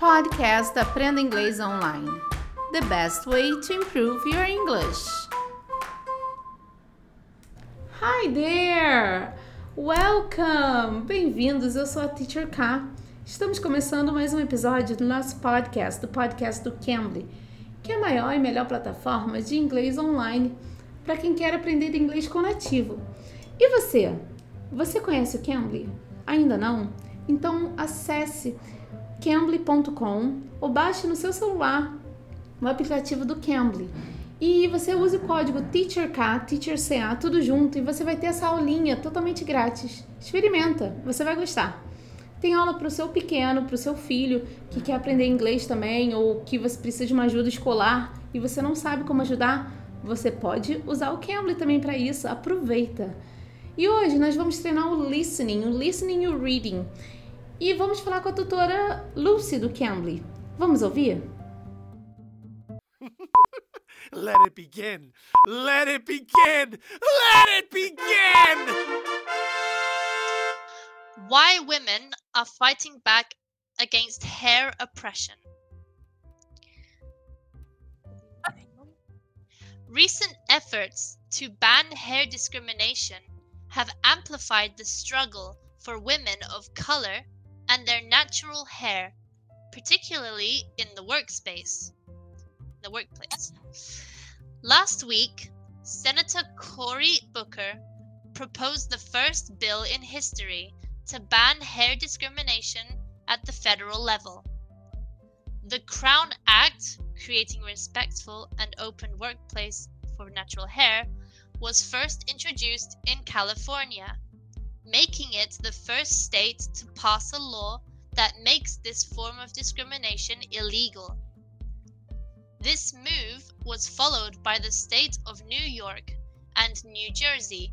Podcast Aprenda Inglês Online. The best way to improve your English. Hi there! Welcome! Bem-vindos, eu sou a Teacher K. Estamos começando mais um episódio do nosso podcast, do podcast do Cambly, que é a maior e melhor plataforma de inglês online para quem quer aprender inglês com nativo. E você? Você conhece o Cambly? Ainda não? Então acesse cambly.com ou baixe no seu celular o aplicativo do Cambly. E você usa o código TEACHERK, TEACHERCA, tudo junto, e você vai ter essa aulinha totalmente grátis. Experimenta, você vai gostar. Tem aula para o seu pequeno, para o seu filho que quer aprender inglês também, ou que você precisa de uma ajuda escolar e você não sabe como ajudar. Você pode usar o Cambly também para isso. Aproveita! E hoje nós vamos treinar o listening, o listening e o reading. E vamos falar com a tutora Lucy do Cambly. Vamos ouvir? Let it begin! Let it begin! Let it begin! Why women are fighting back against hair oppression. Recent efforts to ban hair discrimination have amplified the struggle for women of color and their natural hair, particularly in the workspace, the workplace. Last week, Senator Cory Booker proposed the first bill in history to ban hair discrimination at the federal level. The Crown Act, creating respectful and open workplace for natural hair, was first introduced in California making it the first state to pass a law that makes this form of discrimination illegal. This move was followed by the state of New York and New Jersey,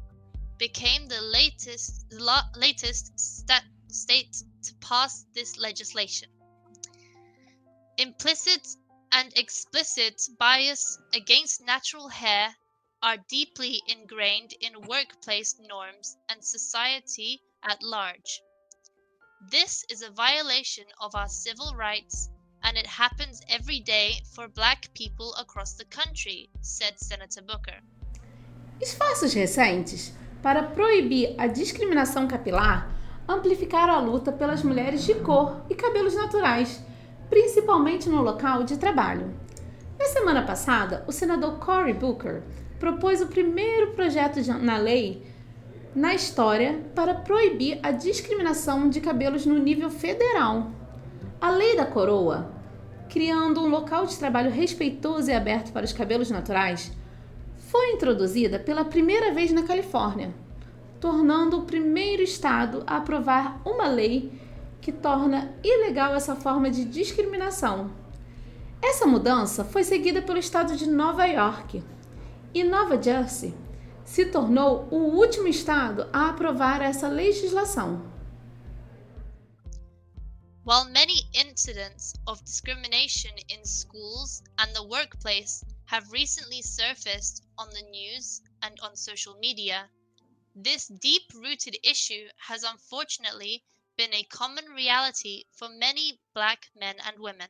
became the latest la- latest sta- state to pass this legislation. Implicit and explicit bias against natural hair are deeply ingrained in workplace norms and society at large. This is a violation of our civil rights, and it happens every day for black people across the country, said Senator Booker. Esforços recentes para proibir a discriminação capilar amplificaram a luta pelas mulheres de cor e cabelos naturais, principalmente no local de trabalho. Na semana passada, o senador Cory Booker propôs o primeiro projeto na lei na história para proibir a discriminação de cabelos no nível federal. A Lei da Coroa, criando um local de trabalho respeitoso e aberto para os cabelos naturais, foi introduzida pela primeira vez na Califórnia, tornando o primeiro estado a aprovar uma lei que torna ilegal essa forma de discriminação. Essa mudança foi seguida pelo estado de Nova York e Nova Jersey se tornou o último estado a aprovar essa legislação. While many incidents of discrimination in schools and the workplace have recently surfaced on the news and on social media, this deep rooted issue has unfortunately been a common reality for many black men and women.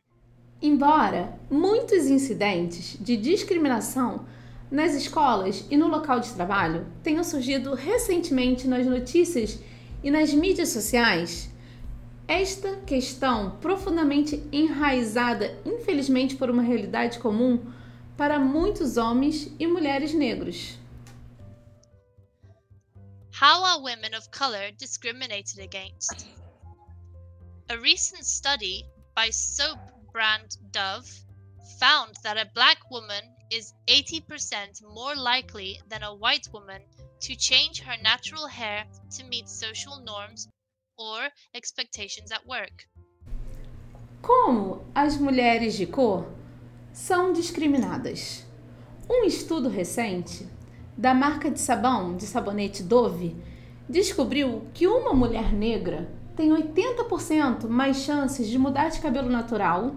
Embora muitos incidentes de discriminação nas escolas e no local de trabalho tenham surgido recentemente nas notícias e nas mídias sociais, esta questão profundamente enraizada, infelizmente, por uma realidade comum para muitos homens e mulheres negros. How are women of color discriminated against? A recent study by soap brand Dove found that a black woman is 80% more likely than a white woman to change her natural hair to meet social norms or expectations at work. Como as mulheres de cor são discriminadas? Um estudo recente da marca de sabão de sabonete Dove descobriu que uma mulher negra tem 80% mais chances de mudar de cabelo natural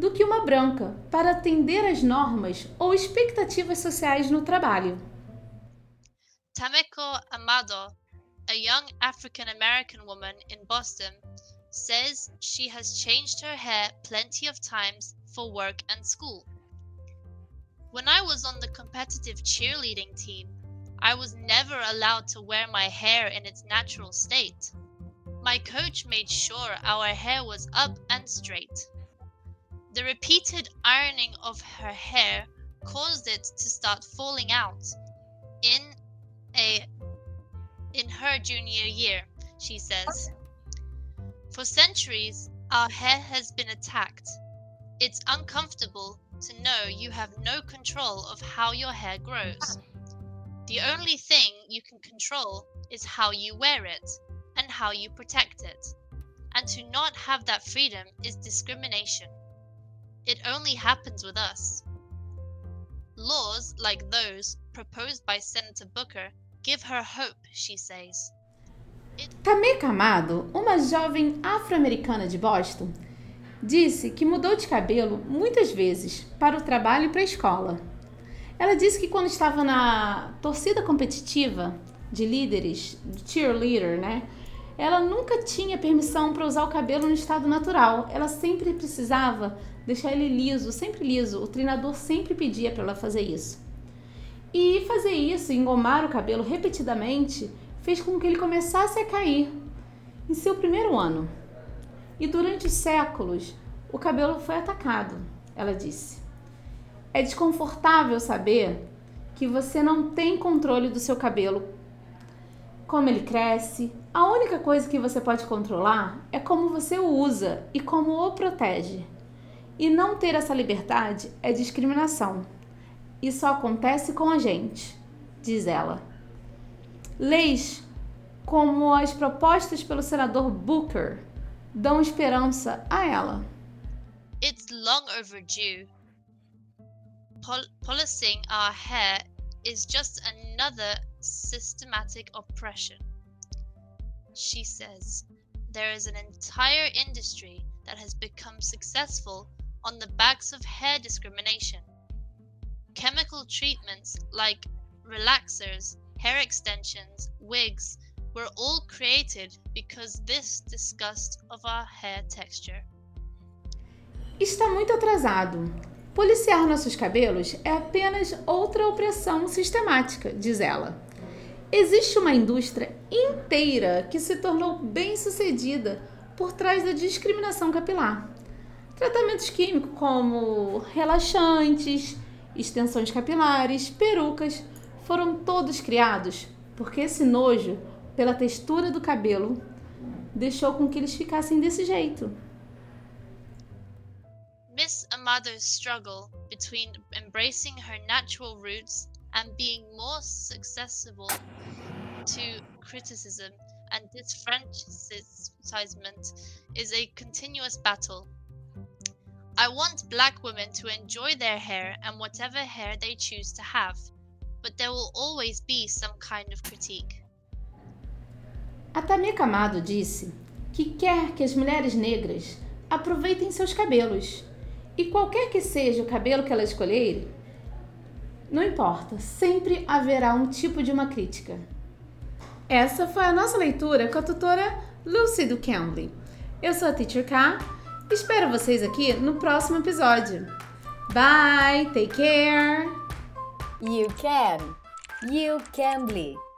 do que uma branca para atender às normas ou expectativas sociais no trabalho. Tameko Amado, a young African American woman in Boston, says she has changed her hair plenty of times for work and school. When I was on the competitive cheerleading team, I was never allowed to wear my hair in its natural state. My coach made sure our hair was up and straight. The repeated ironing of her hair caused it to start falling out in a in her junior year, she says. For centuries, our hair has been attacked. It's uncomfortable to know you have no control of how your hair grows. The only thing you can control is how you wear it and how you protect it. And to not have that freedom is discrimination. It only happens with us. Laws like those proposed by Senator Booker give her hope, she says. Tameka Amado, uma jovem afro-americana de Boston, disse que mudou de cabelo muitas vezes para o trabalho e para a escola. Ela disse que quando estava na torcida competitiva de líderes, de cheerleader, né? Ela nunca tinha permissão para usar o cabelo no estado natural. Ela sempre precisava deixar ele liso, sempre liso. O treinador sempre pedia para ela fazer isso. E fazer isso, engomar o cabelo repetidamente, fez com que ele começasse a cair em seu primeiro ano. E durante séculos, o cabelo foi atacado, ela disse. É desconfortável saber que você não tem controle do seu cabelo, como ele cresce. A única coisa que você pode controlar é como você o usa e como o protege. E não ter essa liberdade é discriminação. Isso acontece com a gente, diz ela. Leis como as propostas pelo senador Booker dão esperança a ela. It's long overdue. Pol- policing our hair is just another systematic oppression. She says there is an entire industry that has become successful on the backs of hair discrimination. Chemical treatments like relaxers, hair extensions, wigs were all created because this disgust of our hair texture. Está muito atrasado. Policiar nossos cabelos é apenas outra opressão sistemática, diz ela. Existe uma indústria inteira que se tornou bem sucedida por trás da discriminação capilar. Tratamentos químicos como relaxantes, extensões capilares, perucas foram todos criados porque esse nojo pela textura do cabelo deixou com que eles ficassem desse jeito. Miss Amado's struggle between embracing her natural roots and being more accessible to criticism and disfranchisement is a continuous battle. I want black women to enjoy their hair and whatever hair they choose to have, but there will always be some kind of critique. A Tamika Amado disse que quer que as mulheres negras aproveitem seus cabelos e qualquer que seja o cabelo que elas escolherem, não importa, sempre haverá um tipo de uma crítica. Essa foi a nossa leitura com a tutora Lucy do Cambly. Eu sou a Teacher K. Espero vocês aqui no próximo episódio. Bye, take care. You can. You can.